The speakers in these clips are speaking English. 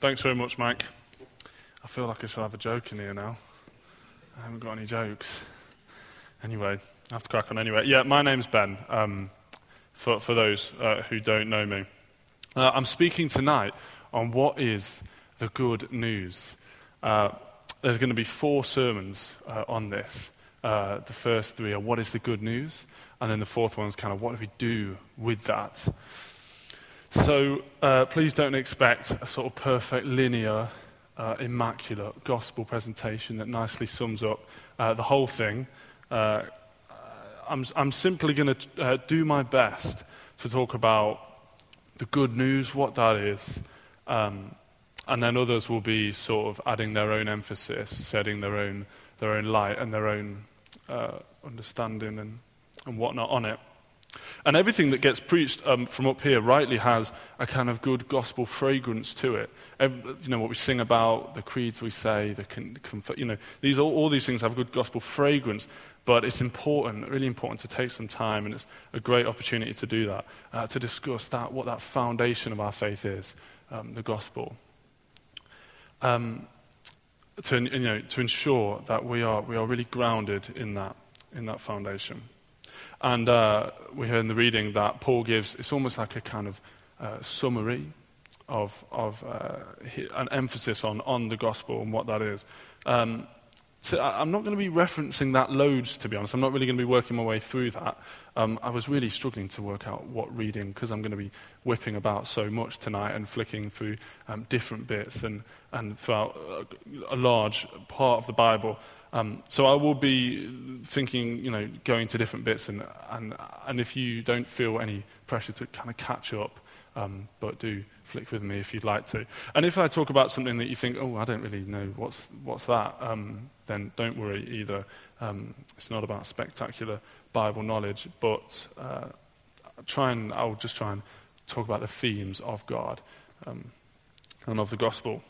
Thanks very much, Mike. I feel like I should have a joke in here now. I haven't got any jokes. Anyway, I have to crack on anyway. Yeah, my name's Ben, um, for, for those uh, who don't know me. Uh, I'm speaking tonight on what is the good news. Uh, there's going to be four sermons uh, on this. Uh, the first three are what is the good news? And then the fourth one is kind of what do we do with that? So uh, please don't expect a sort of perfect, linear, uh, immaculate gospel presentation that nicely sums up uh, the whole thing. Uh, I'm, I'm, simply going to uh, do my best to talk about the good news, what that is, um, and then others will be sort of adding their own emphasis, shedding their own, their own light and their own uh, understanding and, and whatnot on it. And everything that gets preached um, from up here rightly has a kind of good gospel fragrance to it. Every, you know, what we sing about, the creeds we say, the you know, these, all, all these things have good gospel fragrance. But it's important, really important to take some time, and it's a great opportunity to do that, uh, to discuss that, what that foundation of our faith is, um, the gospel. Um, to, you know, to ensure that we are, we are really grounded in that, in that foundation. And uh, we heard in the reading that Paul gives, it's almost like a kind of uh, summary of, of uh, an emphasis on, on the gospel and what that is. Um, I'm not going to be referencing that loads, to be honest. I'm not really going to be working my way through that. Um, I was really struggling to work out what reading, because I'm going to be whipping about so much tonight and flicking through um, different bits and, and throughout a, a large part of the Bible. Um, so I will be thinking, you know, going to different bits, and, and, and if you don't feel any pressure to kind of catch up, um, but do flick with me if you'd like to. And if I talk about something that you think, oh, I don't really know what's, what's that, um, then don't worry either. Um, it's not about spectacular Bible knowledge, but uh, try and, I'll just try and talk about the themes of God um, and of the gospel.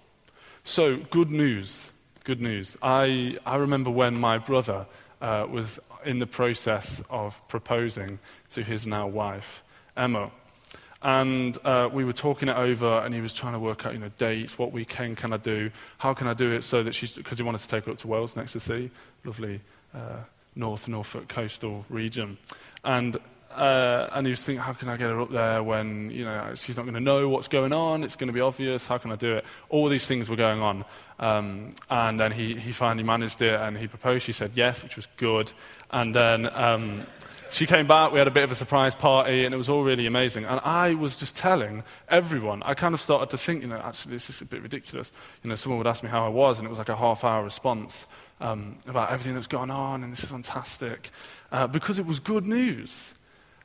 So, good news good news. I, I remember when my brother uh, was in the process of proposing to his now wife, Emma. And uh, we were talking it over, and he was trying to work out, you know, dates, what weekend can I do, how can I do it so that she's, because he wanted to take her up to Wells next to sea, lovely uh, North Norfolk coastal region. And uh, and he was thinking, how can I get her up there when you know she's not going to know what's going on? It's going to be obvious. How can I do it? All these things were going on, um, and then he, he finally managed it, and he proposed. She said yes, which was good, and then. Um, she came back, we had a bit of a surprise party, and it was all really amazing. And I was just telling everyone, I kind of started to think, you know, actually, this is a bit ridiculous. You know, someone would ask me how I was, and it was like a half hour response um, about everything that's gone on, and this is fantastic. Uh, because it was good news.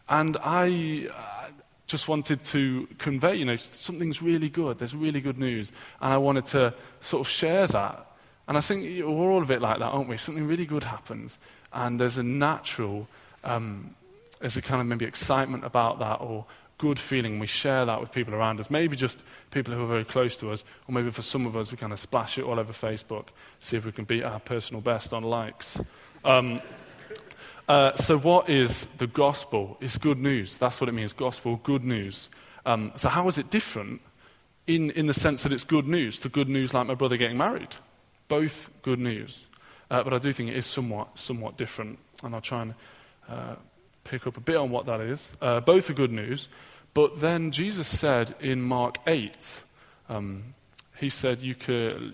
And I uh, just wanted to convey, you know, something's really good. There's really good news. And I wanted to sort of share that. And I think we're all a bit like that, aren't we? Something really good happens. And there's a natural, um, there's a kind of maybe excitement about that or good feeling. We share that with people around us. Maybe just people who are very close to us. Or maybe for some of us, we kind of splash it all over Facebook, see if we can beat our personal best on likes. Um, uh, so, what is the gospel? It's good news. That's what it means gospel, good news. Um, so, how is it different in, in the sense that it's good news to good news like my brother getting married? Both good news. Uh, but I do think it is somewhat, somewhat different. And I'll try and uh, pick up a bit on what that is. Uh, both are good news. But then Jesus said in Mark 8, um, he said, you could,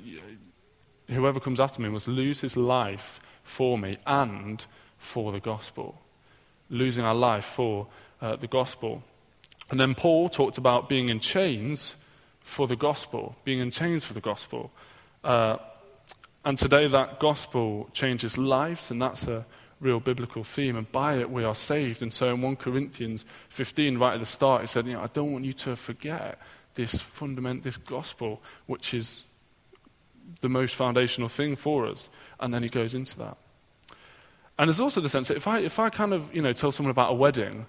Whoever comes after me must lose his life for me and for the gospel, losing our life for uh, the gospel. And then Paul talked about being in chains for the gospel, being in chains for the gospel. Uh, and today that gospel changes lives, and that's a real biblical theme, and by it we are saved. And so in 1 Corinthians 15, right at the start, he said, you know, I don't want you to forget this fundament, this gospel, which is the most foundational thing for us. And then he goes into that. And there's also the sense that if I, if I kind of, you know, tell someone about a wedding,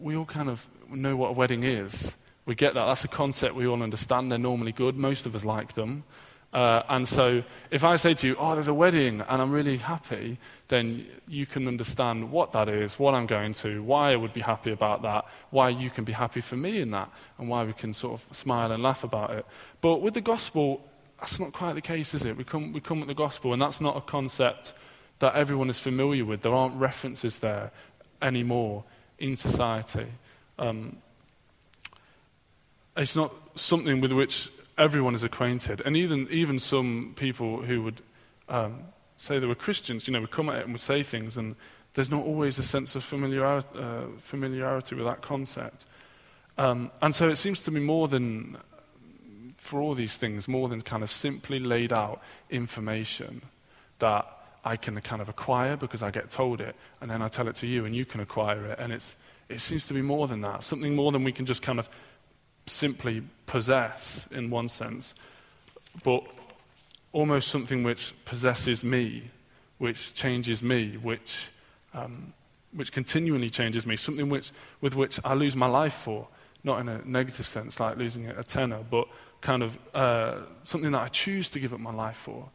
we all kind of know what a wedding is. We get that. That's a concept we all understand. They're normally good. Most of us like them. Uh, and so, if I say to you, Oh, there's a wedding and I'm really happy, then you can understand what that is, what I'm going to, why I would be happy about that, why you can be happy for me in that, and why we can sort of smile and laugh about it. But with the gospel, that's not quite the case, is it? We come, we come with the gospel, and that's not a concept that everyone is familiar with. There aren't references there anymore in society. Um, it's not something with which everyone is acquainted. And even, even some people who would um, say they were Christians, you know, would come at it and would say things, and there's not always a sense of familiarity, uh, familiarity with that concept. Um, and so it seems to me more than, for all these things, more than kind of simply laid out information that I can kind of acquire because I get told it, and then I tell it to you, and you can acquire it. And it's, it seems to be more than that, something more than we can just kind of simply possess in one sense, but almost something which possesses me, which changes me, which, um, which continually changes me, something which, with which I lose my life for, not in a negative sense, like losing a tenner, but kind of uh, something that I choose to give up my life for.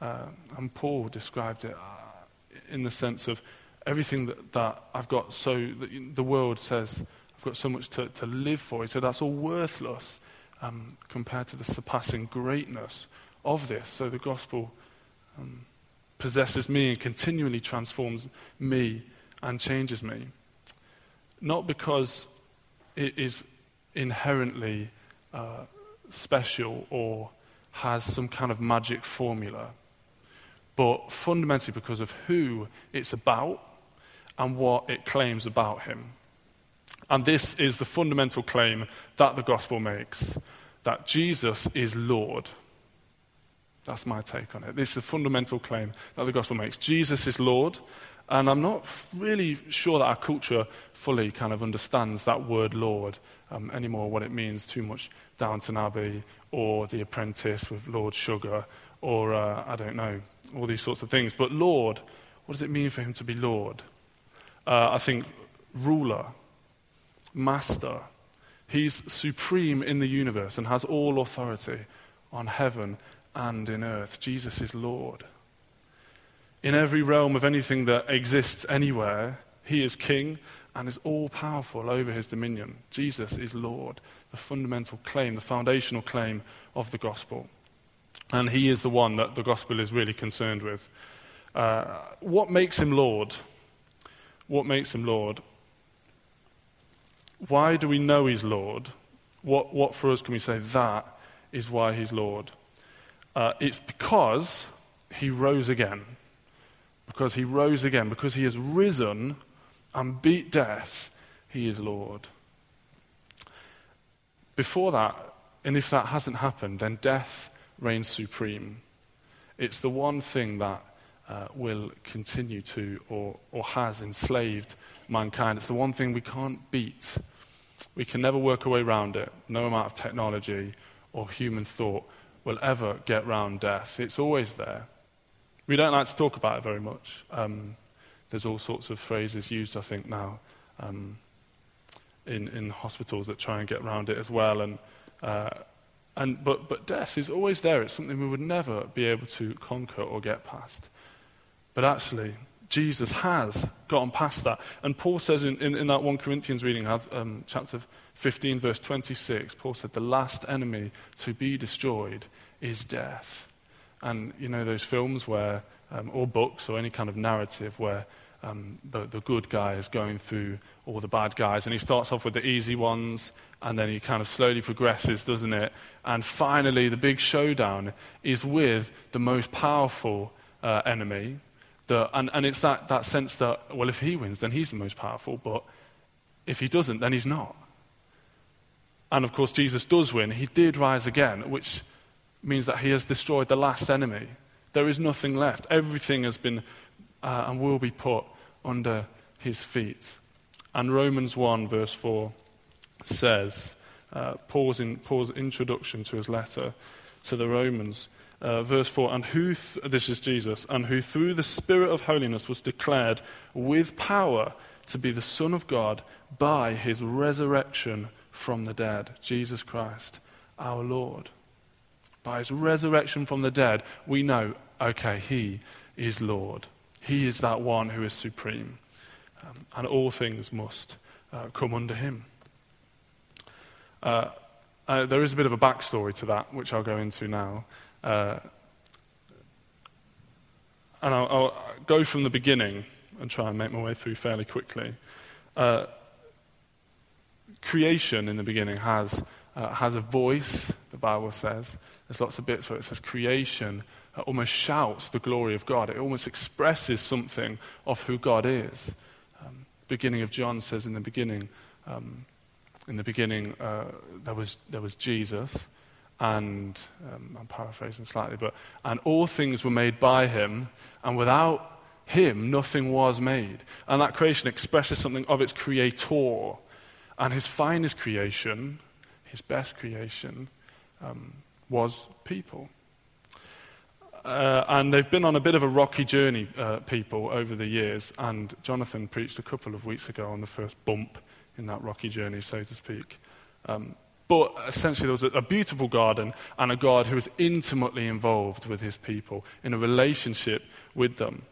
Uh, and Paul described it uh, in the sense of everything that, that I've got so, the world says I've got so much to, to live for. He said that's all worthless um, compared to the surpassing greatness of this. So the gospel um, possesses me and continually transforms me and changes me. Not because it is inherently uh, special or has some kind of magic formula, but fundamentally because of who it's about and what it claims about him. And this is the fundamental claim that the gospel makes that Jesus is Lord. That's my take on it. This is a fundamental claim that the gospel makes. Jesus is Lord. And I'm not really sure that our culture fully kind of understands that word Lord um, anymore, what it means too much Downton Abbey or The Apprentice with Lord Sugar or, uh, I don't know, all these sorts of things. But Lord, what does it mean for him to be Lord? Uh, I think ruler, master. He's supreme in the universe and has all authority on heaven and in earth. Jesus is Lord. In every realm of anything that exists anywhere, he is king and is all powerful over his dominion. Jesus is Lord, the fundamental claim, the foundational claim of the gospel. And he is the one that the gospel is really concerned with. Uh, what makes him Lord? What makes him Lord? Why do we know he's Lord? What, what for us can we say that is why he's Lord? Uh, it's because he rose again. Because he rose again. Because he has risen and beat death, he is Lord. Before that, and if that hasn't happened, then death reigns supreme. It's the one thing that uh, will continue to or, or has enslaved mankind. It's the one thing we can't beat. We can never work our way around it. No amount of technology or human thought will ever get round death. It's always there. We don't like to talk about it very much. Um, there's all sorts of phrases used, I think, now um, in, in hospitals that try and get around it as well. And, uh, and, but, but death is always there. It's something we would never be able to conquer or get past. But actually, Jesus has gotten past that. And Paul says in, in, in that 1 Corinthians reading, um, chapter 15, verse 26, Paul said, The last enemy to be destroyed is death. And you know those films where, um, or books, or any kind of narrative where um, the, the good guy is going through all the bad guys, and he starts off with the easy ones, and then he kind of slowly progresses, doesn't it? And finally, the big showdown is with the most powerful uh, enemy, the, and, and it's that, that sense that, well, if he wins, then he's the most powerful, but if he doesn't, then he's not. And of course, Jesus does win. He did rise again, which means that he has destroyed the last enemy. There is nothing left. Everything has been uh, and will be put under his feet. And Romans 1, verse 4 says, uh, Paul's, in, Paul's introduction to his letter to the Romans, uh, verse 4 and who th- this is jesus and who through the spirit of holiness was declared with power to be the son of god by his resurrection from the dead jesus christ our lord by his resurrection from the dead, we know, okay, he is Lord. He is that one who is supreme. Um, and all things must uh, come under him. Uh, uh, there is a bit of a backstory to that, which I'll go into now. Uh, and I'll, I'll, go from the beginning and try and make my way through fairly quickly. Uh, creation in the beginning has, uh, has a voice, the Bible says. There's lots of bits where it says creation almost shouts the glory of God. It almost expresses something of who God is. Um, beginning of John says, in the beginning, um, in the beginning, uh, there, was, there was Jesus, and um, I'm paraphrasing slightly, but and all things were made by him, and without him nothing was made. And that creation expresses something of its creator, and his finest creation, his best creation, um, was people. Uh, and they've been on a bit of a rocky journey, uh, people, over the years. And Jonathan preached a couple of weeks ago on the first bump in that rocky journey, so to speak. Um, but essentially, there was a, a, beautiful garden and a God who was intimately involved with his people in a relationship with them.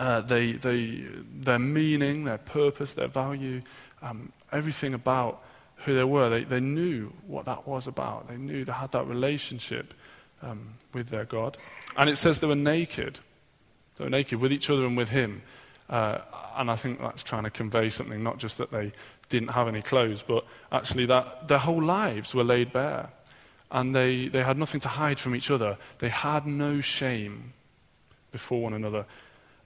Uh, they, they, their meaning, their purpose, their value, um, everything about who they were, they, they knew what that was about. They knew they had that relationship um, with their God. And it says they were naked. They were naked with each other and with Him. Uh, and I think that's trying to convey something, not just that they didn't have any clothes, but actually that their whole lives were laid bare. And they, they had nothing to hide from each other. They had no shame before one another.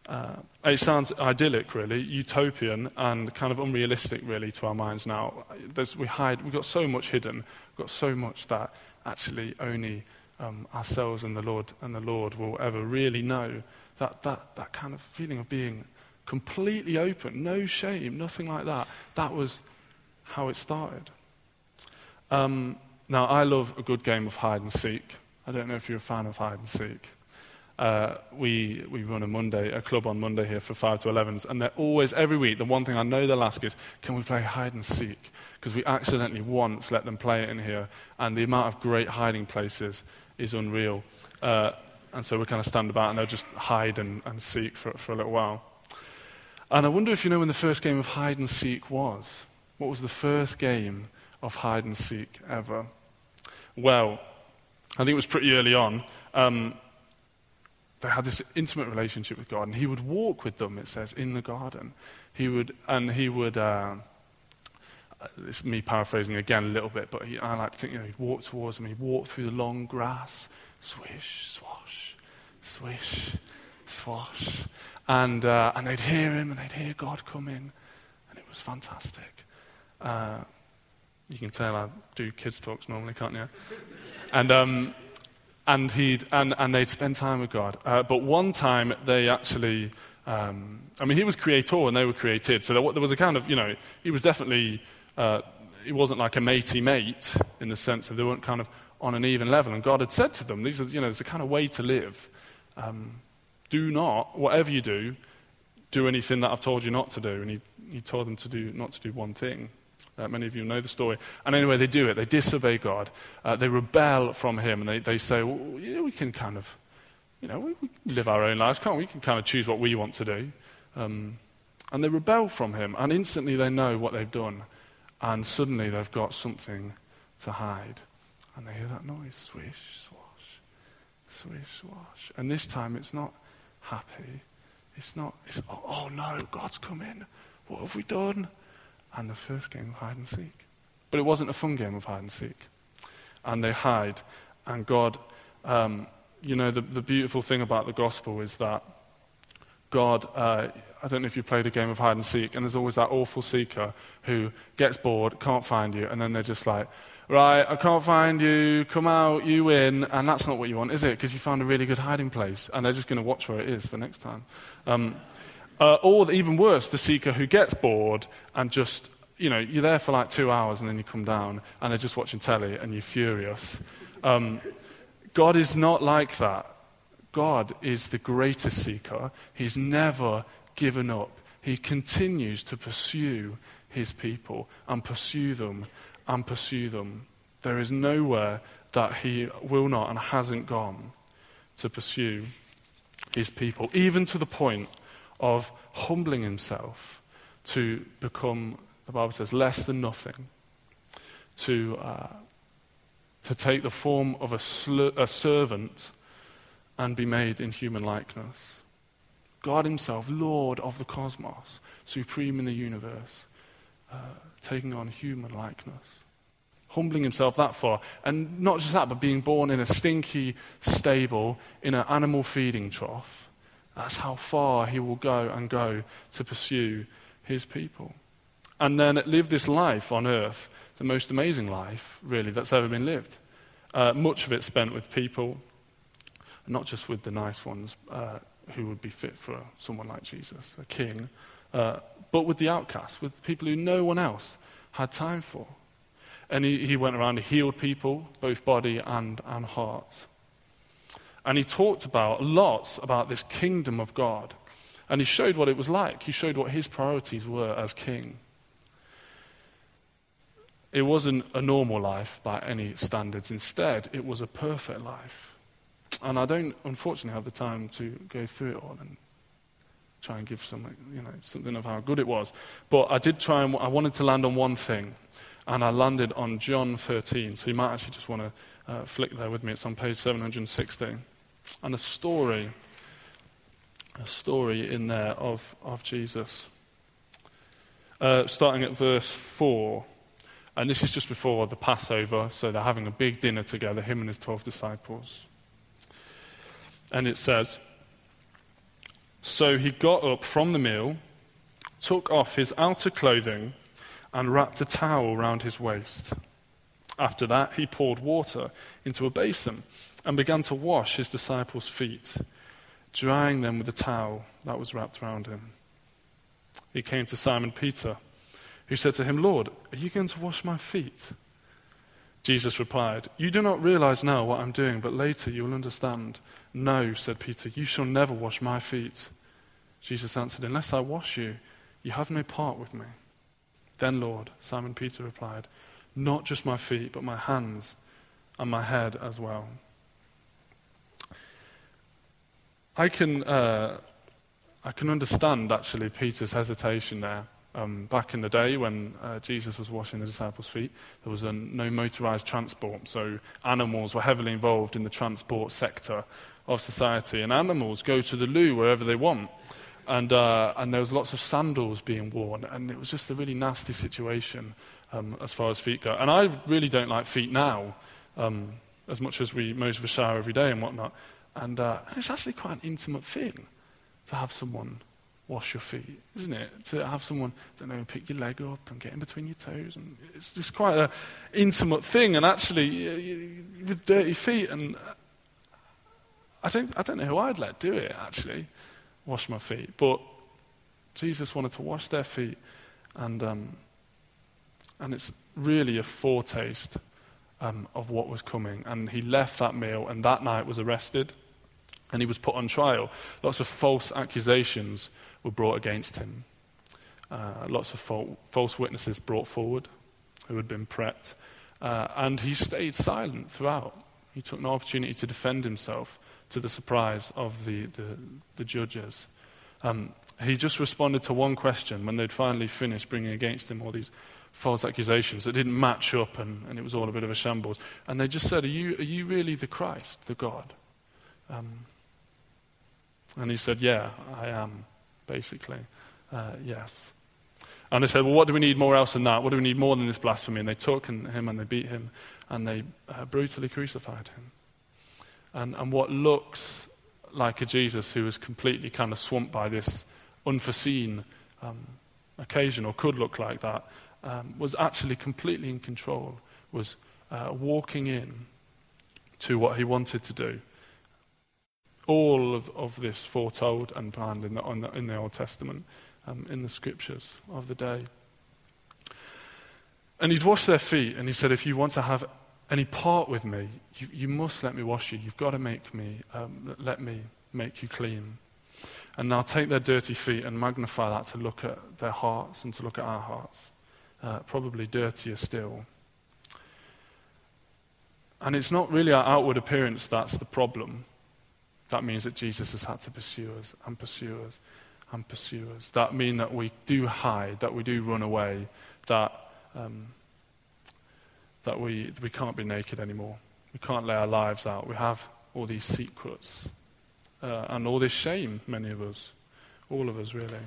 Uh, it sounds idyllic, really, utopian, and kind of unrealistic, really, to our minds now. There's, we hide, we've got so much hidden, we've got so much that actually only um, ourselves and the Lord and the Lord will ever really know. That, that, that kind of feeling of being completely open, no shame, nothing like that. That was how it started. Um, now, I love a good game of hide and seek. I don't know if you're a fan of hide and seek. Uh, we, we run a Monday, a club on Monday here for 5 to 11s, and they're always, every week, the one thing I know they'll ask is, can we play hide and seek? Because we accidentally once let them play it in here, and the amount of great hiding places is unreal. Uh, and so we kind of stand about and they'll just hide and, and seek for, for a little while. And I wonder if you know when the first game of hide and seek was. What was the first game of hide and seek ever? Well, I think it was pretty early on. Um, they had this intimate relationship with God, and He would walk with them, it says, in the garden. He would, and He would, uh, me paraphrasing again a little bit, but he, I like to think, you know, he'd walk towards them, he'd walk through the long grass, swish, swash, swish, swash. And, uh, and they'd hear him and they'd hear God coming. And it was fantastic. Uh, you can tell I do kids' talks normally, can't you? And, um, and, he'd, and, and they'd spend time with God. Uh, but one time they actually, um, I mean, he was creator and they were created. So there, was a kind of, you know, he was definitely, uh, he wasn't like a matey mate in the sense of they weren't kind of on an even level. And God had said to them, these are, you know, there's a kind of way to live. Um, do not, whatever you do, do anything that I've told you not to do. And he, he told them to do, not to do one thing. Uh, many of you know the story. And anyway, they do it. They disobey God. Uh, they rebel from Him. And they, they say, well, yeah, we can kind of, you know, we, we live our own lives, can't we? We can kind of choose what we want to do. Um, and they rebel from Him. And instantly they know what they've done. And suddenly they've got something to hide. And they hear that noise swish, swash, swish, swash. And this time it's not happy. It's not, it's, oh, oh no, God's come in. What have we done? And the first game of hide and seek. But it wasn't a fun game of hide and seek. And they hide. And God, um, you know, the, the beautiful thing about the gospel is that God, uh, I don't know if you've played a game of hide and seek, and there's always that awful seeker who gets bored, can't find you, and then they're just like, right, I can't find you, come out, you win. And that's not what you want, is it? Because you found a really good hiding place. And they're just going to watch where it is for next time. Um, uh, or even worse, the seeker who gets bored and just, you know, you're there for like two hours and then you come down and they're just watching telly and you're furious. Um, God is not like that. God is the greatest seeker. He's never given up. He continues to pursue his people and pursue them and pursue them. There is nowhere that he will not and hasn't gone to pursue his people, even to the point of humbling himself to become, the Bible says, less than nothing, to, uh, to take the form of a, sl- a servant and be made in human likeness. God Himself, Lord of the cosmos, supreme in the universe, uh, taking on human likeness. Humbling himself that far. And not just that, but being born in a stinky stable in an animal feeding trough. That's how far he will go and go to pursue his people. And then live this life on earth, the most amazing life, really, that's ever been lived. Uh, much of it spent with people, not just with the nice ones uh, who would be fit for someone like Jesus, a king, uh, but with the outcasts, with people who no one else had time for. And he, he went around, he healed people, both body and, and heart. And he talked about lots about this kingdom of God and he showed what it was like. He showed what his priorities were as king. It wasn't a normal life by any standards. Instead, it was a perfect life. And I don't, unfortunately, have the time to go through it all and try and give some, you know, something of how good it was. But I did try and I wanted to land on one thing, and I landed on John 13. So you might actually just want to uh, flick there with me. It's on page 760. And a story a story in there of, of Jesus. Uh, starting at verse 4. And this is just before the Passover, so they're having a big dinner together, him and his 12 disciples. And it says So he got up from the meal, took off his outer clothing, and wrapped a towel around his waist. After that, he poured water into a basin and began to wash his disciples' feet drying them with the towel that was wrapped around him. He came to Simon Peter, who said to him, Lord, are you going to wash my feet? Jesus replied, You do not realize now what I'm doing, but later you will understand. No, said Peter, you shall never wash my feet. Jesus answered, Unless I wash you, you have no part with me. Then, Lord, Simon Peter replied, Not just my feet, but my hands and my head as well. I can, uh, I can understand actually Peter's hesitation there. Um, back in the day when uh, Jesus was washing the disciples' feet, there was a, no motorized transport, so animals were heavily involved in the transport sector of society. And animals go to the loo wherever they want. And, uh, and there was lots of sandals being worn, and it was just a really nasty situation um, as far as feet go. And I really don't like feet now, um, as much as we most of us shower every day and whatnot. And, uh, it's actually quite an intimate thing to have someone wash your feet, isn't it? To have someone, I don't know, pick your leg up and get in between your toes. And it's just quite an intimate thing. And actually, with dirty feet, and I don't, I don't know who I'd let do it, actually, wash my feet. But Jesus wanted to wash their feet. And, um, and it's really a foretaste um, of what was coming. And he left that meal and that night was arrested and he was put on trial. Lots of false accusations were brought against him. Uh, lots of fal- false witnesses brought forward who had been prepped. Uh, and he stayed silent throughout. He took no opportunity to defend himself to the surprise of the, the, the judges. Um, he just responded to one question when they'd finally finished bringing against him all these false accusations that didn't match up and, and it was all a bit of a shambles. And they just said, Are you, are you really the Christ, the God? Um, and he said, Yeah, I am, basically. Uh, yes. And they said, Well, what do we need more else than that? What do we need more than this blasphemy? And they took him and they beat him and they uh, brutally crucified him. And, and what looks like a Jesus who was completely kind of swamped by this unforeseen um, occasion, or could look like that, um, was actually completely in control, was uh, walking in to what he wanted to do all of, of this foretold and planned in the, the, in the Old Testament, um, in the scriptures of the day. And he'd wash their feet, and he said, If you want to have any part with me, you, you must let me wash you. You've got to make me, um, let me make you clean. And now take their dirty feet and magnify that to look at their hearts and to look at our hearts. Uh, probably dirtier still. and it's not really our outward appearance that's the problem. That means that Jesus has had to pursue us and pursue us and pursue us. That means that we do hide, that we do run away, that, um, that we, we can't be naked anymore. We can't lay our lives out. We have all these secrets uh, and all this shame, many of us, all of us really.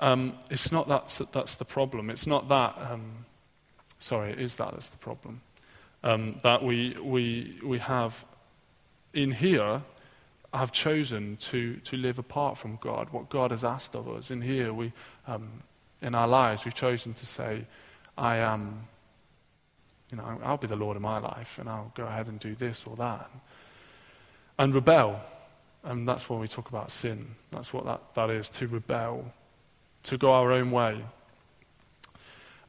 Um, it's not that that's the problem. It's not that, um, sorry, it is that that's the problem. Um, that we, we, we have in here have chosen to, to live apart from God, what God has asked of us. In here, we, um, in our lives, we've chosen to say, I am, you know, I'll be the Lord of my life, and I'll go ahead and do this or that. And rebel. And that's when we talk about sin. That's what that, that is, to rebel, to go our own way.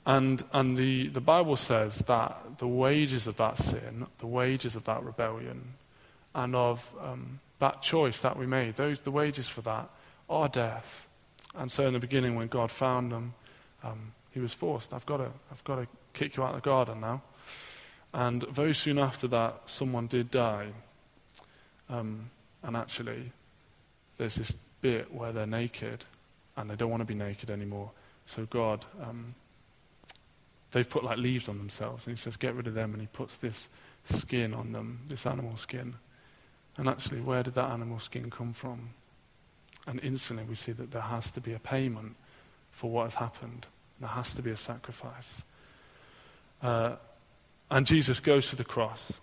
And, and the, the Bible says that the wages of that sin, the wages of that rebellion, and of um, that choice that we made, those, the wages for that are death. And so in the beginning, when God found them, um, he was forced. I've got, to, I've got to kick you out of the garden now. And very soon after that, someone did die. Um, and actually, there's this bit where they're naked and they don't want to be naked anymore. So God, um, they've put like leaves on themselves. And he says, get rid of them. And he puts this skin on them, this animal skin. And actually, where did that animal skin come from? And instantly we see that there has to be a payment for what has happened. There has to be a sacrifice. Uh, and Jesus goes to the cross.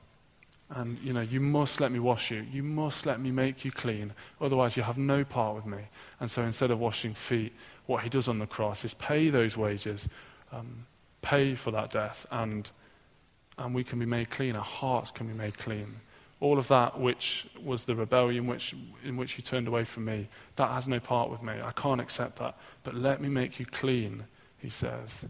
And, you know, you must let me wash you. You must let me make you clean. Otherwise, you have no part with me. And so instead of washing feet, what he does on the cross is pay those wages, um, pay for that death, and, and we can be made clean. Our hearts can be made clean all of that which was the rebellion which, in which you turned away from me, that has no part with me. I can't accept that. But let me make you clean, he says.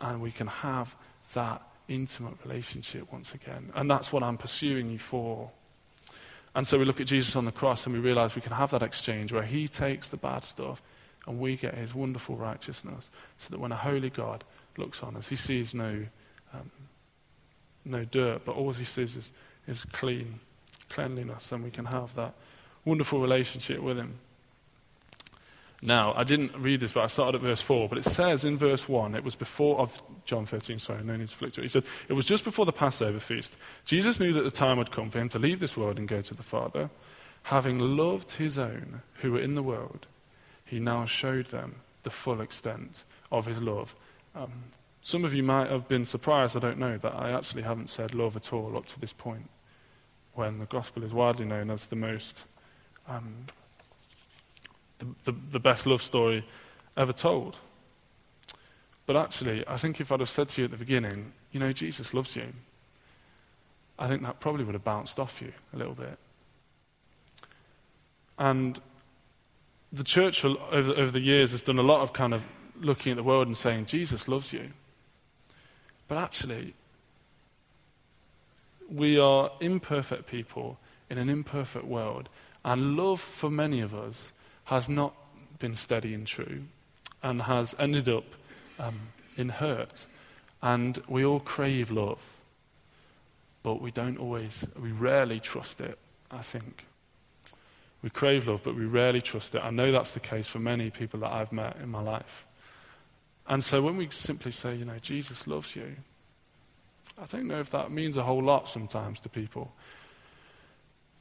And we can have that intimate relationship once again. And that's what I'm pursuing you for. And so we look at Jesus on the cross and we realize we can have that exchange where he takes the bad stuff and we get his wonderful righteousness so that when a holy God looks on us, he sees no, um, no dirt, but all he sees is is clean, cleanliness, and we can have that wonderful relationship with Him. Now, I didn't read this, but I started at verse 4. But it says in verse 1, it was before, of John 13, sorry, no need to flick to it. He said, It was just before the Passover feast. Jesus knew that the time had come for him to leave this world and go to the Father. Having loved his own who were in the world, he now showed them the full extent of his love. Um, some of you might have been surprised, I don't know, that I actually haven't said love at all up to this point, when the gospel is widely known as the most, um, the, the, the best love story ever told. But actually, I think if I'd have said to you at the beginning, you know, Jesus loves you, I think that probably would have bounced off you a little bit. And the church over, over the years has done a lot of kind of looking at the world and saying, Jesus loves you. But actually, we are imperfect people in an imperfect world, and love for many of us has not been steady and true and has ended up um, in hurt. And we all crave love, but we don't always, we rarely trust it, I think. We crave love, but we rarely trust it. I know that's the case for many people that I've met in my life. And so when we simply say, you know, Jesus loves you, I don't know if that means a whole lot sometimes to people.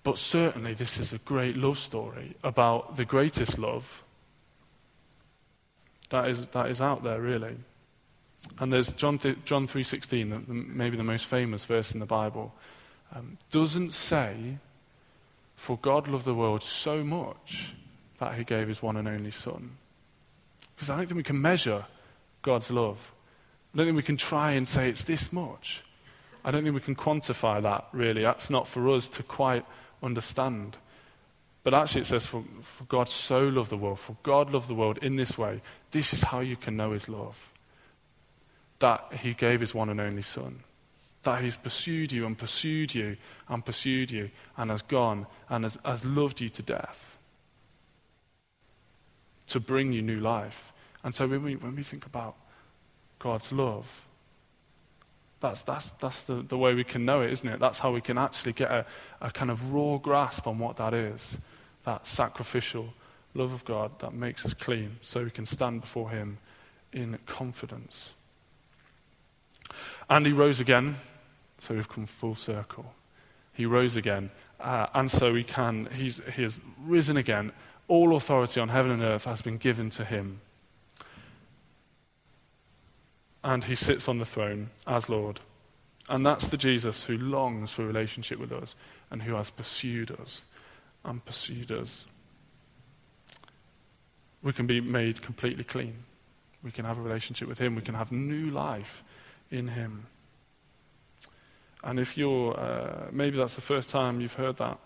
But certainly, this is a great love story about the greatest love that is, that is out there, really. And there's John, th- John 3.16, maybe the most famous verse in the Bible, um, doesn't say, For God loved the world so much that he gave his one and only Son. Because I don't think we can measure God's love. I don't think we can try and say it's this much. I don't think we can quantify that, really. That's not for us to quite understand. But actually, it says, for, for God so loved the world, for God loved the world in this way. This is how you can know his love. That he gave his one and only Son. That he's pursued you and pursued you and pursued you and has gone and has, has loved you to death to bring you new life. And so when we, when we think about God's love, That's, that's, that's the, the way we can know it, isn't it? That's how we can actually get a, a kind of raw grasp on what that is that sacrificial love of God that makes us clean so we can stand before Him in confidence. And He rose again, so we've come full circle. He rose again, uh, and so we can, he's, He has risen again. All authority on heaven and earth has been given to Him. And He sits on the throne as Lord. And that's the Jesus who longs for a relationship with us and who has pursued us and pursued us. We can be made completely clean. We can have a relationship with Him. We can have new life in Him. And if you're, uh, maybe that's the first time you've heard that,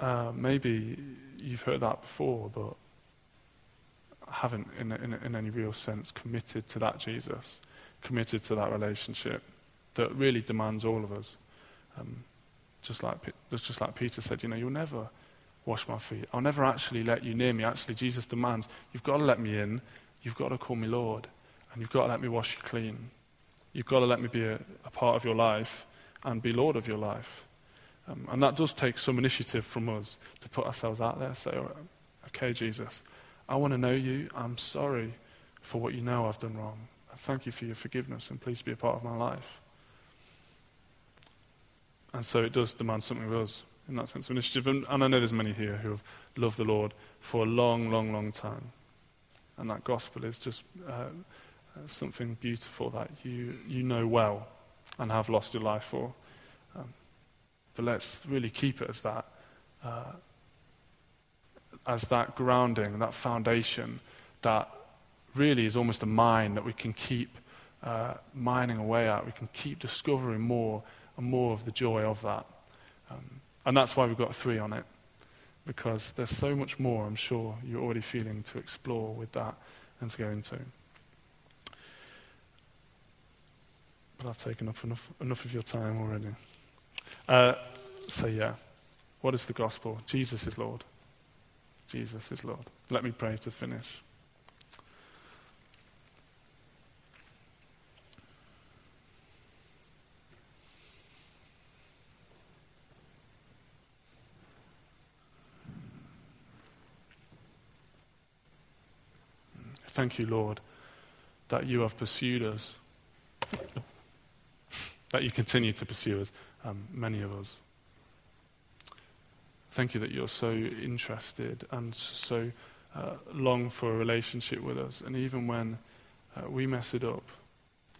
uh, maybe you've heard that before, but haven't, in, in, in any real sense, committed to that Jesus, committed to that relationship that really demands all of us. Um, just like, just like Peter said, you know, you'll never wash my feet. I'll never actually let you near me. Actually, Jesus demands, you've got to let me in. You've got to call me Lord. And you've got to let me wash you clean. You've got to let me be a, a part of your life and be Lord of your life. Um, and that does take some initiative from us to put ourselves out there, say, okay, Jesus, I want to know you. I'm sorry for what you know I've done wrong. Thank you for your forgiveness, and please be a part of my life. And so it does demand something of us in that sense of initiative. And, and I know there's many here who have loved the Lord for a long, long, long time. And that gospel is just uh, uh, something beautiful that you, you know well and have lost your life for. Um, but let's really keep it as that, uh, as that grounding, that foundation that really is almost a mine that we can keep uh, mining away at. We can keep discovering more and more of the joy of that. Um, and that's why we've got three on it, because there's so much more, I'm sure, you're already feeling to explore with that and to go into. But I've taken up enough, enough of your time already. Uh, so, yeah, what is the gospel? Jesus is Lord. Jesus is Lord. Let me pray to finish. Thank you, Lord, that you have pursued us, that you continue to pursue us, um, many of us. Thank you that you're so interested and so uh, long for a relationship with us. And even when uh, we mess it up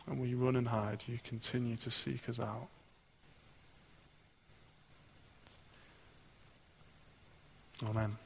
and we run and hide, you continue to seek us out. Amen.